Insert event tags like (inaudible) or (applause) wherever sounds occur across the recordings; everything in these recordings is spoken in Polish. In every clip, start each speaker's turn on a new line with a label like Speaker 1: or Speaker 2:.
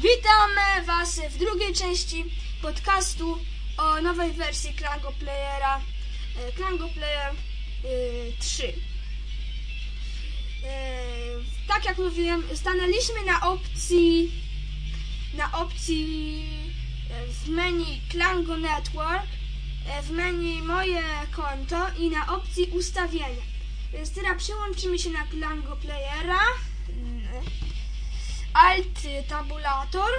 Speaker 1: Witamy Was w drugiej części podcastu o nowej wersji Klango Playera e, Klango Player e, 3. E, Tak jak mówiłem, stanęliśmy na opcji na opcji e, w menu Klango Network, e, w menu moje konto i na opcji ustawienia. Więc teraz przełączymy się na Klango Playera. Alt tabulator.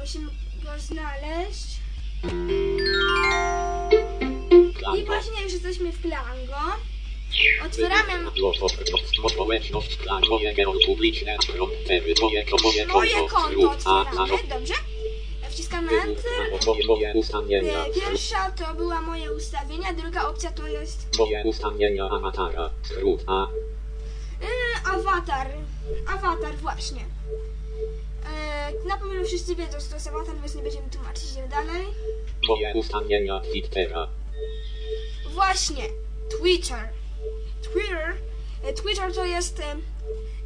Speaker 1: Musimy go znaleźć. I właśnie już jesteśmy w Klango. Otwieramy
Speaker 2: moje konto
Speaker 1: Otwieramy,
Speaker 2: zarząd
Speaker 1: dobrze? Wciskamy Enter.
Speaker 2: ustawienia
Speaker 1: E, Pierwsza to była moje ustawienia, druga opcja to jest
Speaker 2: moje ustawienia awatara skrót a
Speaker 1: awatar. Awatar, właśnie. E, na pewno wszyscy wiedzą, co to jest awatar, więc nie będziemy tłumaczyć. Idziemy dalej.
Speaker 2: moje ustawienia Twittera
Speaker 1: Właśnie, Twitter. Twitter. e, Twitter to jest e,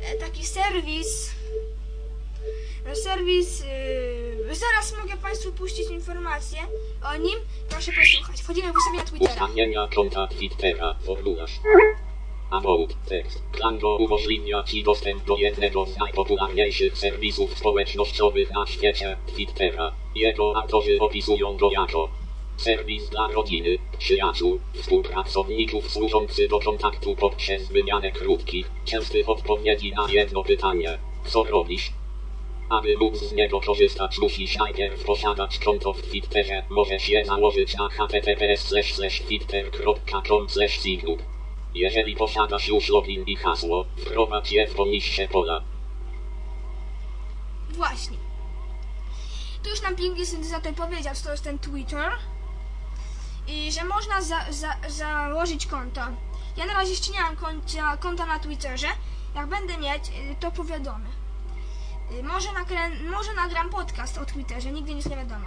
Speaker 1: e, taki serwis. e, Serwis. e, Zaraz mogę Państwu puścić informacje o nim. Proszę posłuchać. Wchodzimy w ustawienia Twittera.
Speaker 2: ustawienia konta Twittera formularz About tekst. Klango umożliwia Ci dostęp do jednego z najpopularniejszych serwisów społecznościowych na świecie, Twittera. Jego autorzy opisują go jako serwis dla rodziny, przyjaciół, współpracowników służący do kontaktu poprzez wymianę krótkich, częstych odpowiedzi na jedno pytanie. Co robisz? Aby móc z niego korzystać musisz najpierw posiadać konto w Twitterze. Możesz je założyć na https twitter.com signub. Jeżeli posiadasz już login i hasło, wprowadź je w poniższe pola.
Speaker 1: Właśnie. Tu już nam pięknie syntezator powiedział, co to jest ten Twitter. I że można za, za, założyć konto. Ja na razie jeszcze nie mam konta, konta na Twitterze. Jak będę mieć, y, to powiadomy. Y, Może, nakrę, może nagram podcast o Twitterze, nigdy nic nie wiadomo.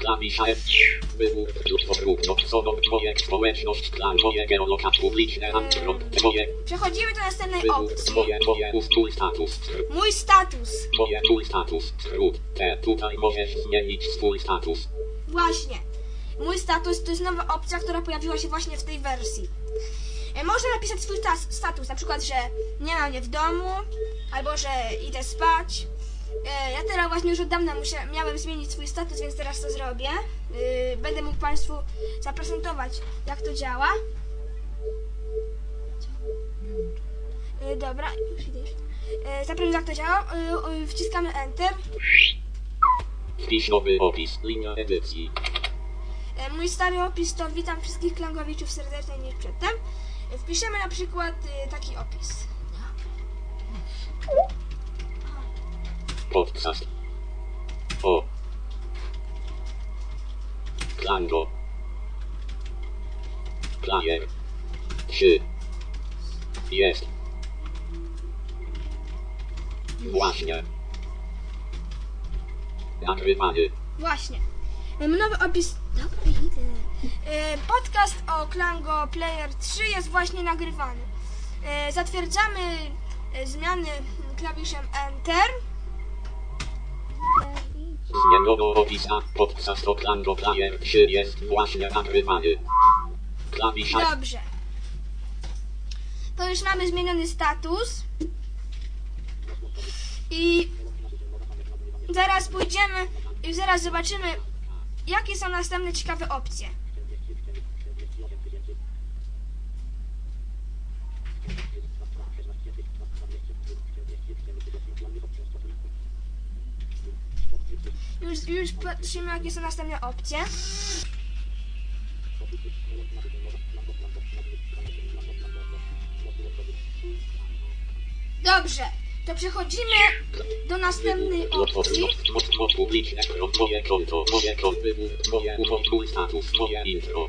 Speaker 2: Klawisza F. Wybór lub podrób nocową twoje społeczność klan moje geolokat publiczne antron twoje
Speaker 1: Przechodzimy do następnej
Speaker 2: wybór
Speaker 1: opcji.
Speaker 2: twoje moje ustrój status
Speaker 1: Mój status.
Speaker 2: moje mój status skrót T tutaj możesz zmienić swój status
Speaker 1: Właśnie. Mój status to jest nowa opcja, która pojawiła się właśnie w tej wersji. E, Można napisać swój status, na przykład, że nie ma mnie w domu, albo że idę spać. E, Ja teraz właśnie już od dawna musia- miałem zmienić swój status, więc teraz to zrobię. E, Będę mógł Państwu zaprezentować, jak to działa. E, Dobra, już idę. już idę. E, jak to działa. E, e, Wciskamy Enter.
Speaker 2: Wpisz nowy opis linia edycji
Speaker 1: E, Mój stary opis to witam wszystkich klangowiczów serdecznie niż przedtem. E, Wpiszemy na przykład e, taki opis.
Speaker 2: Podcast o Klango Player 3 jest właśnie nagrywany
Speaker 1: Właśnie. E, Nowy opis. Dobra, idę. E, Podcast o Klango Player 3 jest właśnie nagrywany. E, Zatwierdzamy e, zmiany klawiszem Enter.
Speaker 2: Zmieniono opisa podcast o Klango Player 3 jest właśnie nagrywany klawisza
Speaker 1: Dobrze. To już mamy zmieniony status. I zaraz pójdziemy i zaraz zobaczymy, jakie są następne ciekawe opcje. Już, już patrzymy, jakie są następne opcje. Dobrze, to przechodzimy do następnej opcji.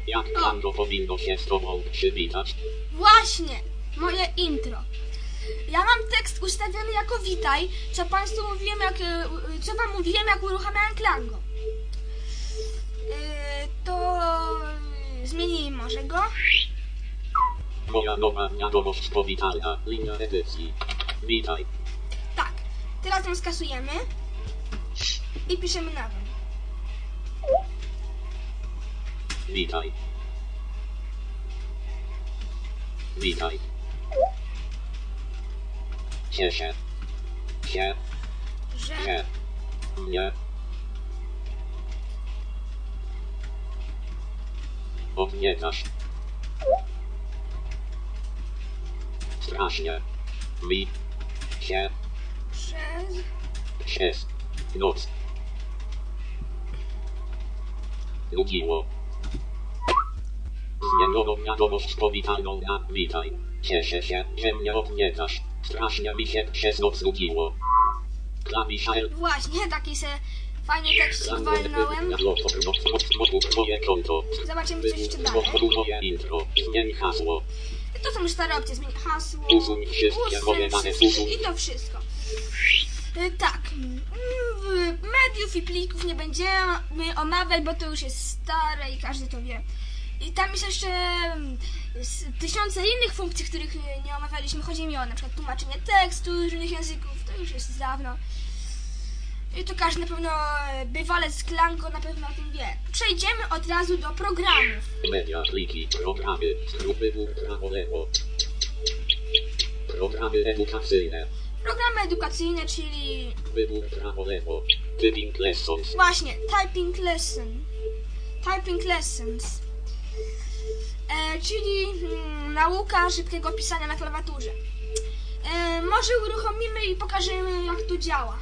Speaker 2: jak powinno się z tobą przywitać.
Speaker 1: Właśnie, moje intro. Ja mam tekst ustawiony jako witaj, co Państwu mówiłem, jak, e, co Wam mówiłem, jak uruchamiałem Klango. E, To zmienimy może go.
Speaker 2: Moja nowa wiadomość powitalna, linia edycji. Witaj.
Speaker 1: Teraz ją skasujemy i piszemy nową.
Speaker 2: Witaj. Witaj. Cieszę się,
Speaker 1: Że
Speaker 2: że mnie odwiedzasz. Strasznie mi się
Speaker 1: przez
Speaker 2: przez noc nudziło. Zmieniono wiadomość powitalną na witaj. Cieszę się, że mnie odwiedzasz. Strasznie mi się przez noc nudziło. Klawisza L.
Speaker 1: Właśnie taki se fajny tekst walnąłem.
Speaker 2: Moje konto.
Speaker 1: Zobaczymy coś jeszcze dalej.
Speaker 2: Moje intro. Zmień hasło.
Speaker 1: To są już stare opcje, zmień hasło,
Speaker 2: Usuń wszystkie moje dane.
Speaker 1: i to wszystko. Y, Tak, mediów i plików nie będziemy omawiać, bo to już jest stare i każdy to wie. I tam jest jeszcze mm, tysiące innych funkcji, których y, nie omawialiśmy. Chodzi mi o na przykład tłumaczenie tekstu różnych języków, to już jest dawno. I to każdy na pewno, e, bywalec z Klango na pewno o tym wie. Przejdziemy od razu do programów.
Speaker 2: Media, pliki, programy, skrót wybór prawo lewo. Programy edukacyjne.
Speaker 1: Programy edukacyjne, czyli
Speaker 2: Wybór prawo lewo. Typing lessons.
Speaker 1: Właśnie, typing lesson. Typing lessons. Czyli mm, nauka szybkiego pisania na klawiaturze. E, może uruchomimy i pokażemy jak to działa.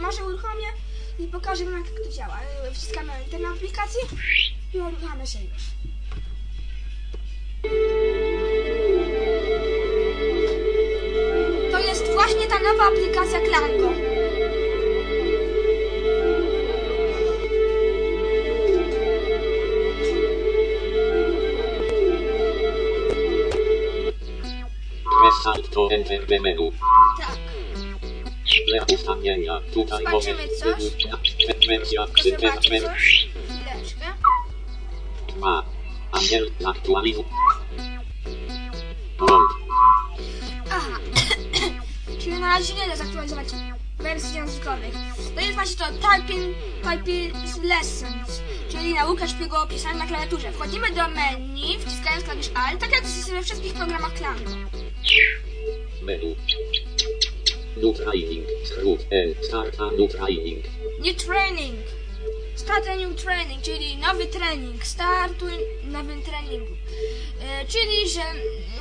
Speaker 1: Może uruchomię i pokażę jak to działa. E, wciskamy na aplikację i uruchamiamy się już. To jest właśnie ta nowa aplikacja Klango.
Speaker 2: To Enter the menu.
Speaker 1: Tak.
Speaker 2: Tle ustawienia. Tutaj
Speaker 1: Zobaczymy
Speaker 2: możesz
Speaker 1: coś. Zobaczcie
Speaker 2: cyfra
Speaker 1: coś. Chwileczkę.
Speaker 2: 2. Angiel zaktualizuj. Błąd.
Speaker 1: Aha. (clears throat) Czyli na razie nie da zaktualizować wersji językowych. To jest właśnie to typing, typing lessons, czyli nauka szybkiego pisania na klawiaturze. Wchodzimy do menu, wciskając klawisz Alt, tak jak jest we wszystkich programach Klango.
Speaker 2: Menu. New training. Skrót N. Start a new training.
Speaker 1: New training. Start a new training, czyli nowy trening. Startuj nowym treningu. E, czyli, że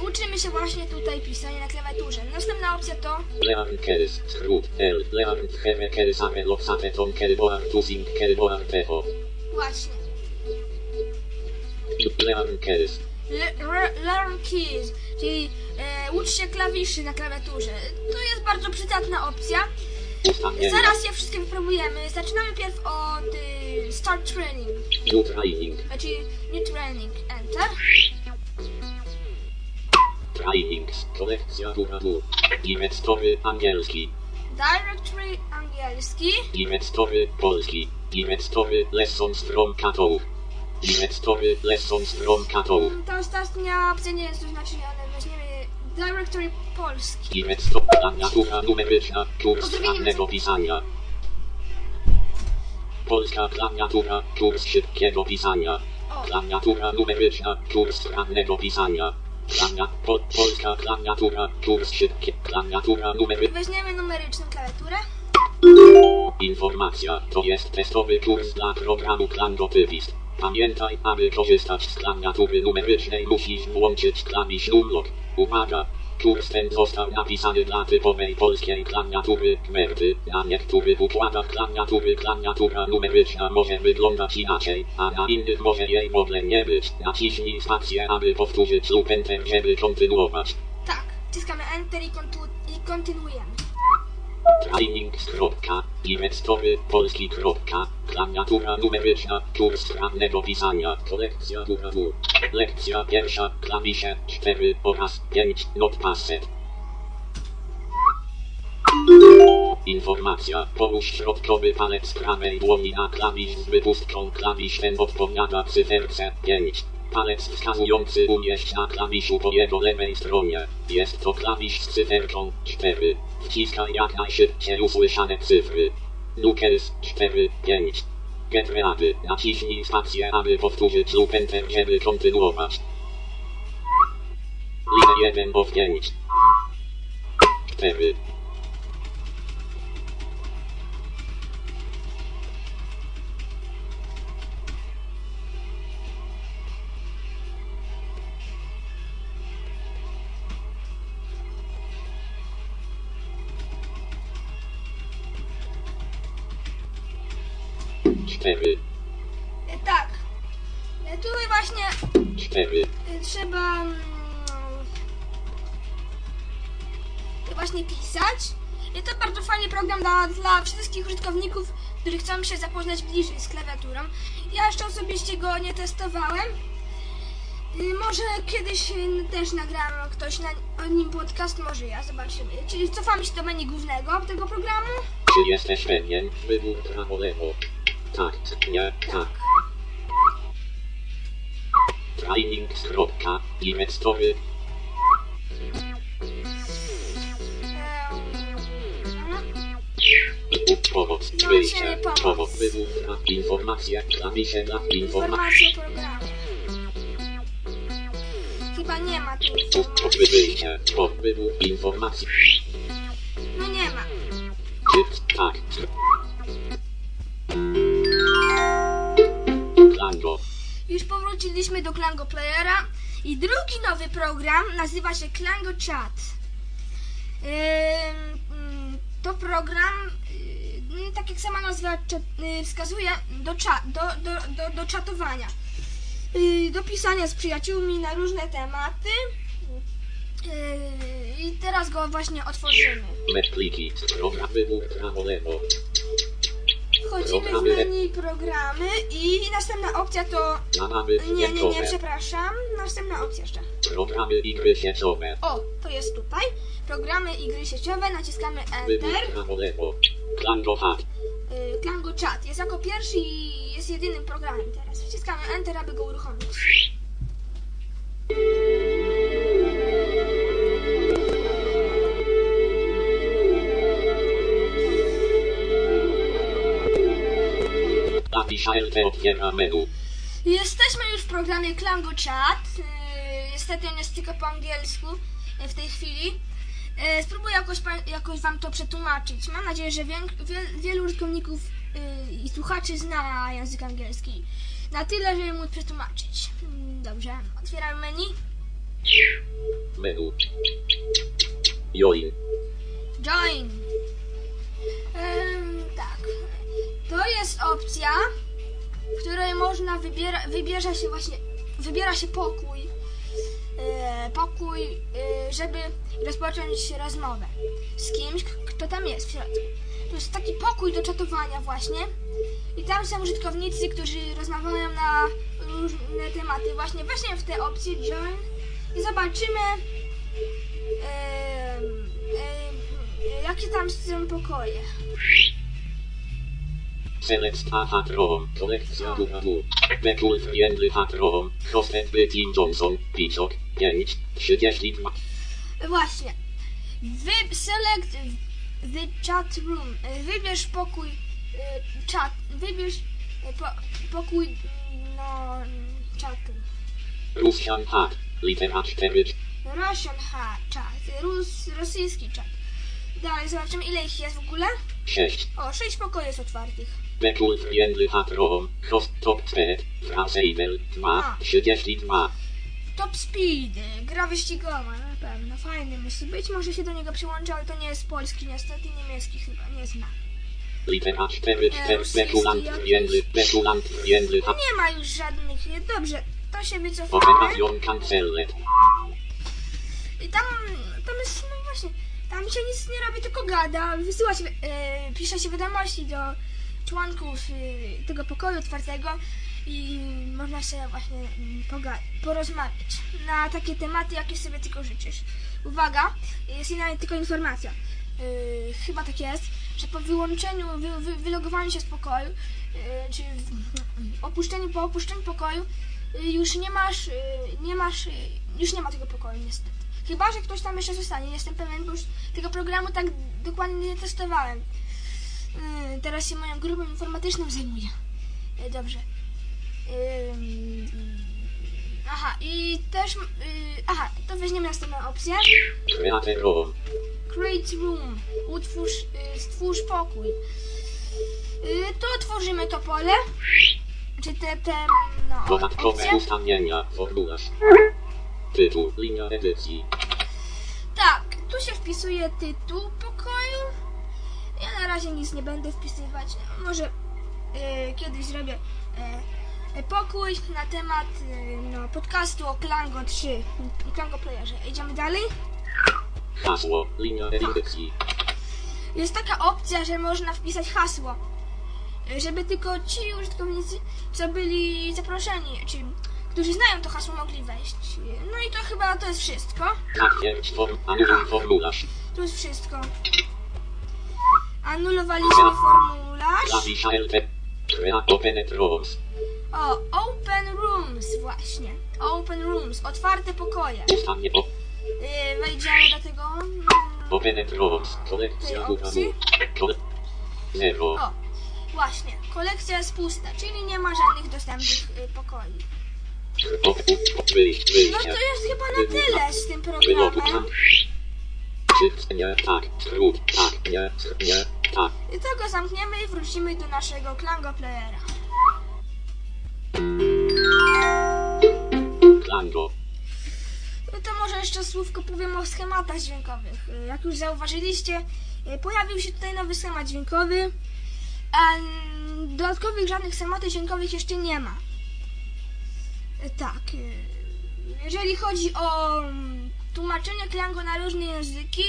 Speaker 1: uczymy się właśnie tutaj pisania na klawiaturze. Następna opcja to
Speaker 2: Learn keys. Skrót L. Learn have keys are loxate ton keys boar to sing keys boar teho.
Speaker 1: właśnie
Speaker 2: Learn keys.
Speaker 1: Learn keys, czyli e, ucz się klawiszy na klawiaturze. To jest bardzo przydatna opcja. Zaraz je wszystkie wypróbujemy. Zaczynamy pierw od y, Start Training,
Speaker 2: New training.
Speaker 1: znaczy New Training. Enter.
Speaker 2: Trainings. Kolekcja duratur. Inwestory angielski.
Speaker 1: Directory angielski.
Speaker 2: Inwestory polski. Inwestory lessons from Katoł. Inwestory lessons from Katoł.
Speaker 1: Ta ostatnia opcja nie jest oznaczona, ale weźmiemy Directory polski.
Speaker 2: Inwestor klawiatura numeryczna. Kurs sprawnego pisania. Polska klawiatura. Kurs szybkiego pisania. Klawiatura numeryczna. Kurs sprawnego pisania. Klawia, po, polska klawiatura. Kurs szybkie. Klawiatura numeryczna.
Speaker 1: weźmiemy numeryczną klawiaturę.
Speaker 2: Informacja. To jest testowy kurs dla programu Klango Typist. Pamiętaj, aby korzystać z klawiatury numerycznej musisz włączyć klawisz numlock. Uwaga! Kurs ten został napisany dla typowej polskiej klawiatury Kmerty. Na niektórych układach klawiatury klawiatura numeryczna może wyglądać inaczej, a na innych może jej w ogóle nie być. Naciśnij spację, aby powtórzyć lub Enter, żeby kontynuować.
Speaker 1: Tak, wciskamy Enter i, kontu- i kontynuujemy.
Speaker 2: Trainings. Inwestory polski. Klawiatura numeryczna. Kurs sprawnego pisania. Kolekcja duratur. Lekcja pierwsza. Klawisze 4 oraz 5. Notepad. Informacja. Połóż środkowy palec prawej dłoni na klawisz z wypustką. Klawisz ten odpowiada cyferce 5. Palec wskazujący umieść na klawiszu po jego lewej stronie. Jest to klawisz z cyferką 4. Wciskaj jak najszybciej usłyszane cyfry. Nukels 4, 5. Get ready. Naciśnij spację, aby powtórzyć lub enter, żeby kontynuować. Linia 1 of 5. 4. Cztery,
Speaker 1: E, tak. E, tutaj właśnie
Speaker 2: cztery,
Speaker 1: e, trzeba mm, właśnie pisać. I to bardzo fajny program dla, dla wszystkich użytkowników, którzy chcą się zapoznać bliżej z klawiaturą. Ja jeszcze osobiście go nie testowałem. Może kiedyś też nagram ktoś na, o nim podcast, może ja, zobaczymy. Czyli cofamy się do menu głównego tego programu.
Speaker 2: czy jesteś pewien? Wybór prawo lewo. Tak, nie, tak. Trainings. Kropka, inwestory,
Speaker 1: Ehm,
Speaker 2: pomoc,
Speaker 1: No,
Speaker 2: wyjście,
Speaker 1: czyli pomoc.
Speaker 2: pomoc, wybór na informacje, klawisze na informacje,
Speaker 1: Informacje programu. Chyba nie ma tu informacji.
Speaker 2: wyjście, po, wybór informacji,
Speaker 1: No nie ma.
Speaker 2: czy, tak.
Speaker 1: Już powróciliśmy do Klango Playera i drugi nowy program nazywa się Klango Chat. Mm, to program, yy, tak jak sama nazwa yy, wskazuje, do, do, do, do, do czatowania. Yy, do pisania z przyjaciółmi na różne tematy. I teraz go właśnie otworzymy. Wchodzimy w menu programy i następna opcja to...
Speaker 2: kanamy
Speaker 1: Nie, nie, nie, przepraszam. Następna opcja jeszcze.
Speaker 2: programy i gry sieciowe,
Speaker 1: O, to jest tutaj. Programy i gry sieciowe, naciskamy Enter.
Speaker 2: Klango Hat,
Speaker 1: Y, Klango Chat jest jako pierwszy i jest jedynym programem teraz. Wciskamy Enter, aby go uruchomić.
Speaker 2: klawisz ALT otwiera menu,
Speaker 1: Jesteśmy już w programie Klango Chat. Y, Niestety on jest tylko po angielsku y, w tej chwili. Y, Spróbuję jakoś, jakoś Wam to przetłumaczyć. Mam nadzieję, że wiel- wielu użytkowników i słuchaczy zna język angielski. Na tyle, żeby móc przetłumaczyć. Mm, Dobrze, otwieramy menu.
Speaker 2: menu, join,
Speaker 1: Join. Tak. To jest opcja, w której można wybiera, wybierze się właśnie, wybiera się pokój. E, pokój, e, żeby rozpocząć rozmowę z kimś, kto tam jest w środku. To jest taki pokój do czatowania właśnie. I tam są użytkownicy, którzy rozmawiają na różne tematy. Właśnie weźmiemy w tę opcję join i zobaczymy jakie tam są pokoje.
Speaker 2: Select a hat rom, kolekcja W, Bekul Friendly hat rom, hosted by Tim Johnson, Piczok, 5, 32,
Speaker 1: Właśnie. Wy, select the chat room. Wybierz pokój chat. Wybierz e, po, pokój mm, no czatu.
Speaker 2: Russian hat, litera 4,
Speaker 1: Russian ha, czat. Rus, rosyjski czat. Dalej zobaczymy ile ich jest w ogóle.
Speaker 2: 6,
Speaker 1: O, sześć pokoi jest otwartych.
Speaker 2: Friendly hat rom, host top 4, Fraseibel, 2, 32,
Speaker 1: Top Speed, gra wyścigowa, na pewno, fajny musi być, może się do niego przyłączę, ale to nie jest polski, niestety niemiecki chyba, nie zna.
Speaker 2: litera 4, 4,
Speaker 1: rosyjski
Speaker 2: Bekulant
Speaker 1: jakiś.
Speaker 2: Friendly, Bekulant Friendly hat,
Speaker 1: Nie ma już żadnych, dobrze, to się wycofamy.
Speaker 2: Operation Cancelled,
Speaker 1: I tam, tam jest, no właśnie, tam się nic nie robi, tylko gada, wysyła się, e, pisze się wiadomości do członków e, tego pokoju otwartego i można się właśnie mm, porozmawiać na takie tematy, jakie sobie tylko życzysz. Uwaga, jest inna tylko informacja. E, chyba tak jest, że po wyłączeniu, wy, wy, wylogowaniu się z pokoju, e, czy opuszczeniu, po opuszczeniu pokoju, y, już nie masz, y, nie masz, y, już nie ma tego pokoju niestety. Chyba, że ktoś tam jeszcze zostanie, nie jestem pewien, bo już tego programu tak dokładnie nie testowałem. Y, Teraz się moją grupą informatyczną zajmuję. Y, Dobrze. Aha, i też, y, aha, to weźmiemy następną opcję.
Speaker 2: Create room.
Speaker 1: Create room. Utwórz, y, stwórz pokój. Y, tu tworzymy to pole. Czy te, te, no,
Speaker 2: Dodatkowe
Speaker 1: opcje.
Speaker 2: ustawienia. Formularz. Tytuł. Linia edycji.
Speaker 1: Tak, tu się wpisuje tytuł razie nic nie będę wpisywać. Może y, kiedyś zrobię y, y, pokój na temat no, podcastu o Klango 3, Klango Playerze. Idziemy dalej.
Speaker 2: Hasło. Linia edycji.
Speaker 1: Jest taka opcja, że można wpisać hasło, żeby tylko ci użytkownicy, co byli zaproszeni, czy którzy znają to hasło, mogli wejść. No i to chyba to jest wszystko.
Speaker 2: Zatwierdź form. Anuluj formularz.
Speaker 1: To jest wszystko. Anulowaliśmy formularz.
Speaker 2: Klawisza LT. Create openet rooms.
Speaker 1: O, Open Rooms właśnie. Open Rooms, otwarte pokoje.
Speaker 2: Po.
Speaker 1: Yy, wejdziemy do tego. mm,
Speaker 2: Openet rooms. Kolekcja
Speaker 1: opcji?
Speaker 2: Zero.
Speaker 1: O, właśnie. Kolekcja jest pusta, czyli nie ma żadnych dostępnych y, pokoi. No to jest chyba na tyle z tym programem.
Speaker 2: Czy nie, tak, skrót, tak, nie, nie, tak.
Speaker 1: I to go zamkniemy i wrócimy do naszego Klango Playera.
Speaker 2: Klango.
Speaker 1: No to może jeszcze słówko powiem o schematach dźwiękowych. Jak już zauważyliście, y, pojawił się tutaj nowy schemat dźwiękowy, a mm, dodatkowych żadnych schematów dźwiękowych jeszcze nie ma. Y, Tak. y, Jeżeli chodzi o mm, tłumaczenie Klango na różne języki,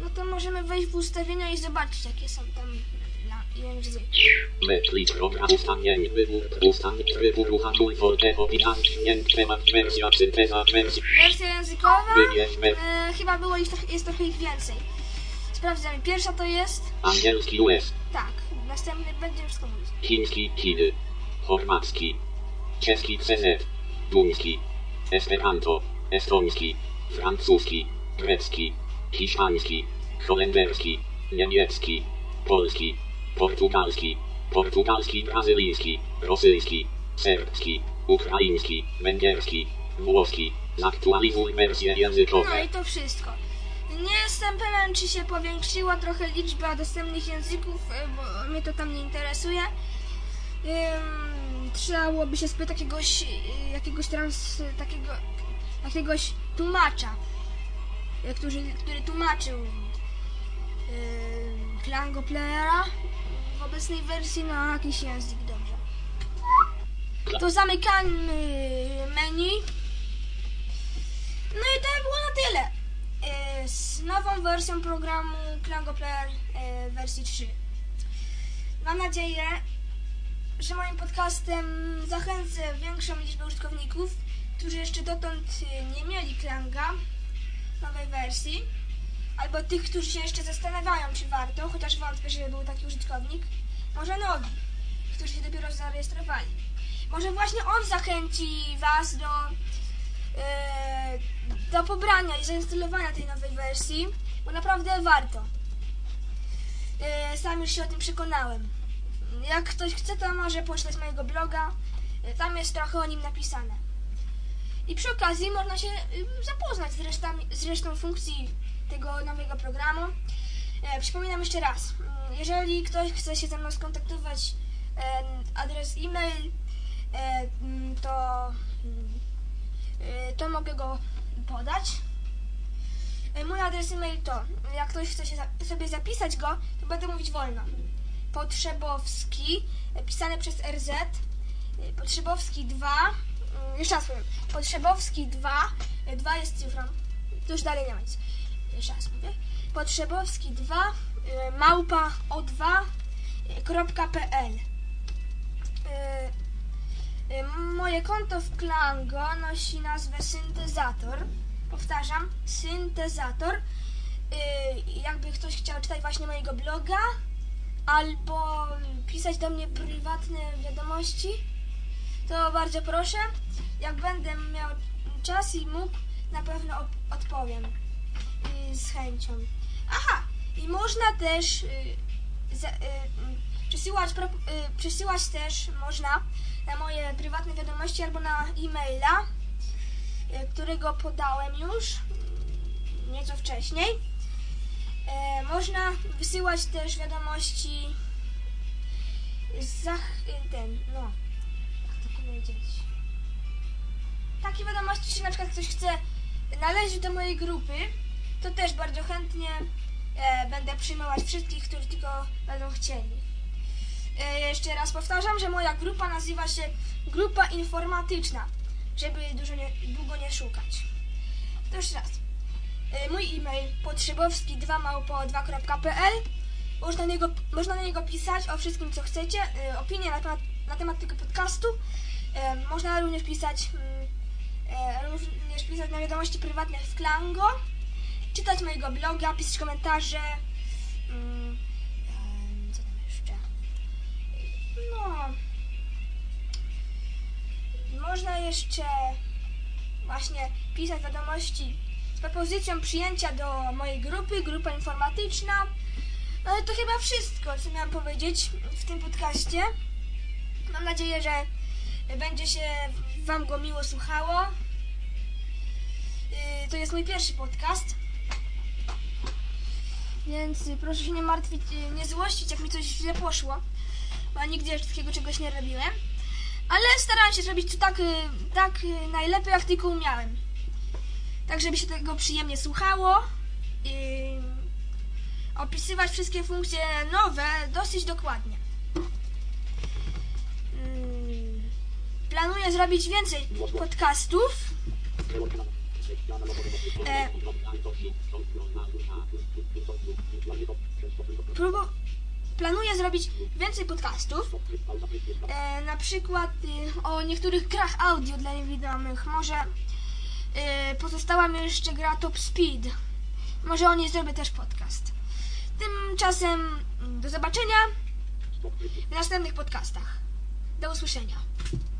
Speaker 1: no to możemy wejść w ustawienia i zobaczyć, jakie są tam języki.
Speaker 2: Ustawień, wybór, trybu temat, wersja, synteza, wersja,
Speaker 1: Wersja językowa. E, chyba było ich, jest trochę ich więcej. Sprawdzamy. Pierwsza to jest.
Speaker 2: angielski US,
Speaker 1: Tak. Następny będzie wszystko mówić.
Speaker 2: chiński Chiny, chorwacki, czeski CZ, duński, esperanto, estoński, francuski, grecki, hiszpański, holenderski, niemiecki, polski, portugalski, portugalski brazylijski, rosyjski, serbski, ukraiński, węgierski, włoski. Zaktualizuj wersje
Speaker 1: No
Speaker 2: językowe.
Speaker 1: i to wszystko. Nie jestem pewien, czy się powiększyła trochę liczba dostępnych języków, e, bo mnie to tam nie interesuje. Ym, trzeba byłoby się spytać jakiegoś, e, jakiegoś trans, takiego, jakiegoś tłumacza, e, który, który tłumaczył yy, Klango Playera w obecnej wersji na jakiś język, dobrze. To zamykamy menu. No i to by było na tyle. E, Z nową wersją programu Klango Player e, wersji 3. Mam nadzieję, że moim podcastem zachęcę większą liczbę użytkowników, którzy jeszcze dotąd e, nie mieli Klanga nowej wersji, albo tych, którzy się jeszcze zastanawiają, czy warto, chociaż wątpię, żeby był taki użytkownik, może nowi, którzy się dopiero zarejestrowali. Może właśnie on zachęci Was do e, do pobrania i zainstalowania tej nowej wersji, bo naprawdę warto. E, Sam już się o tym przekonałem. Jak ktoś chce, to może poczytać mojego bloga. E, Tam jest trochę o nim napisane. I przy okazji można się y, zapoznać z, resztami, z resztą funkcji tego nowego programu. E, Przypominam jeszcze raz, mm, jeżeli ktoś chce się ze mną skontaktować, e, adres e-mail, mm, to mm, to mogę go podać. Mój adres e-mail to, jak ktoś chce się sobie zapisać go, to będę mówić wolno. Potrzebowski, y, pisane przez RZ, y, Potrzebowski 2, y, jeszcze raz powiem, Potrzebowski 2, 2 jest cyfrą, to już dalej nie ma nic. Jeszcze raz mówię. Potrzebowski 2, y, małpa o2.pl y, Y, Moje konto w Klango nosi nazwę Syntezator. Powtarzam, Syntezator. Jakby ktoś chciał czytać właśnie mojego bloga, albo pisać do mnie prywatne wiadomości, to bardzo proszę. Jak będę miał czas i mógł, na pewno odpowiem y, z chęcią. Aha, i można też y, y, y, przesyłać, pro, y, przesyłać też można na moje prywatne wiadomości albo na e-maila, y, którego podałem już y, nieco wcześniej. E, można wysyłać też wiadomości za ten, no, jak to powiedzieć. Takie wiadomości, czy na przykład ktoś chce należeć do mojej grupy, to też bardzo chętnie e, będę przyjmować wszystkich, którzy tylko będą chcieli. E, jeszcze raz powtarzam, że moja grupa nazywa się Grupa Informatyczna, żeby dużo nie, długo nie szukać. To jeszcze raz. E, mój e-mail potrzebowski2 małpo2.pl można na, niego, można na niego pisać o wszystkim, co chcecie, e, opinie na temat, na temat tego podcastu. E, można również pisać mm, również pisać na wiadomości prywatne w Klango, czytać mojego bloga, pisać komentarze. Mm, co tam jeszcze? No. Można jeszcze właśnie pisać wiadomości z propozycją przyjęcia do mojej grupy, grupa informatyczna. Ale to chyba wszystko, co miałam powiedzieć w tym podcaście. Mam nadzieję, że będzie się Wam go miło słuchało. Yy, To jest mój pierwszy podcast. Więc proszę się nie martwić, y, nie złościć, jak mi coś źle poszło. Bo nigdy jeszcze takiego czegoś nie robiłem. Ale starałem się zrobić to tak, tak najlepiej, jak tylko umiałem. Tak, żeby się tego przyjemnie słuchało. I opisywać wszystkie funkcje nowe dosyć dokładnie. Mm, Planuję zrobić więcej podcastów. E, próbu- planuję zrobić więcej podcastów. E, na przykład y, o niektórych grach audio dla niewidomych. Może y, pozostała mi jeszcze gra Top Speed. Może o niej zrobię też podcast. Tymczasem mm, do zobaczenia w następnych podcastach. Do usłyszenia.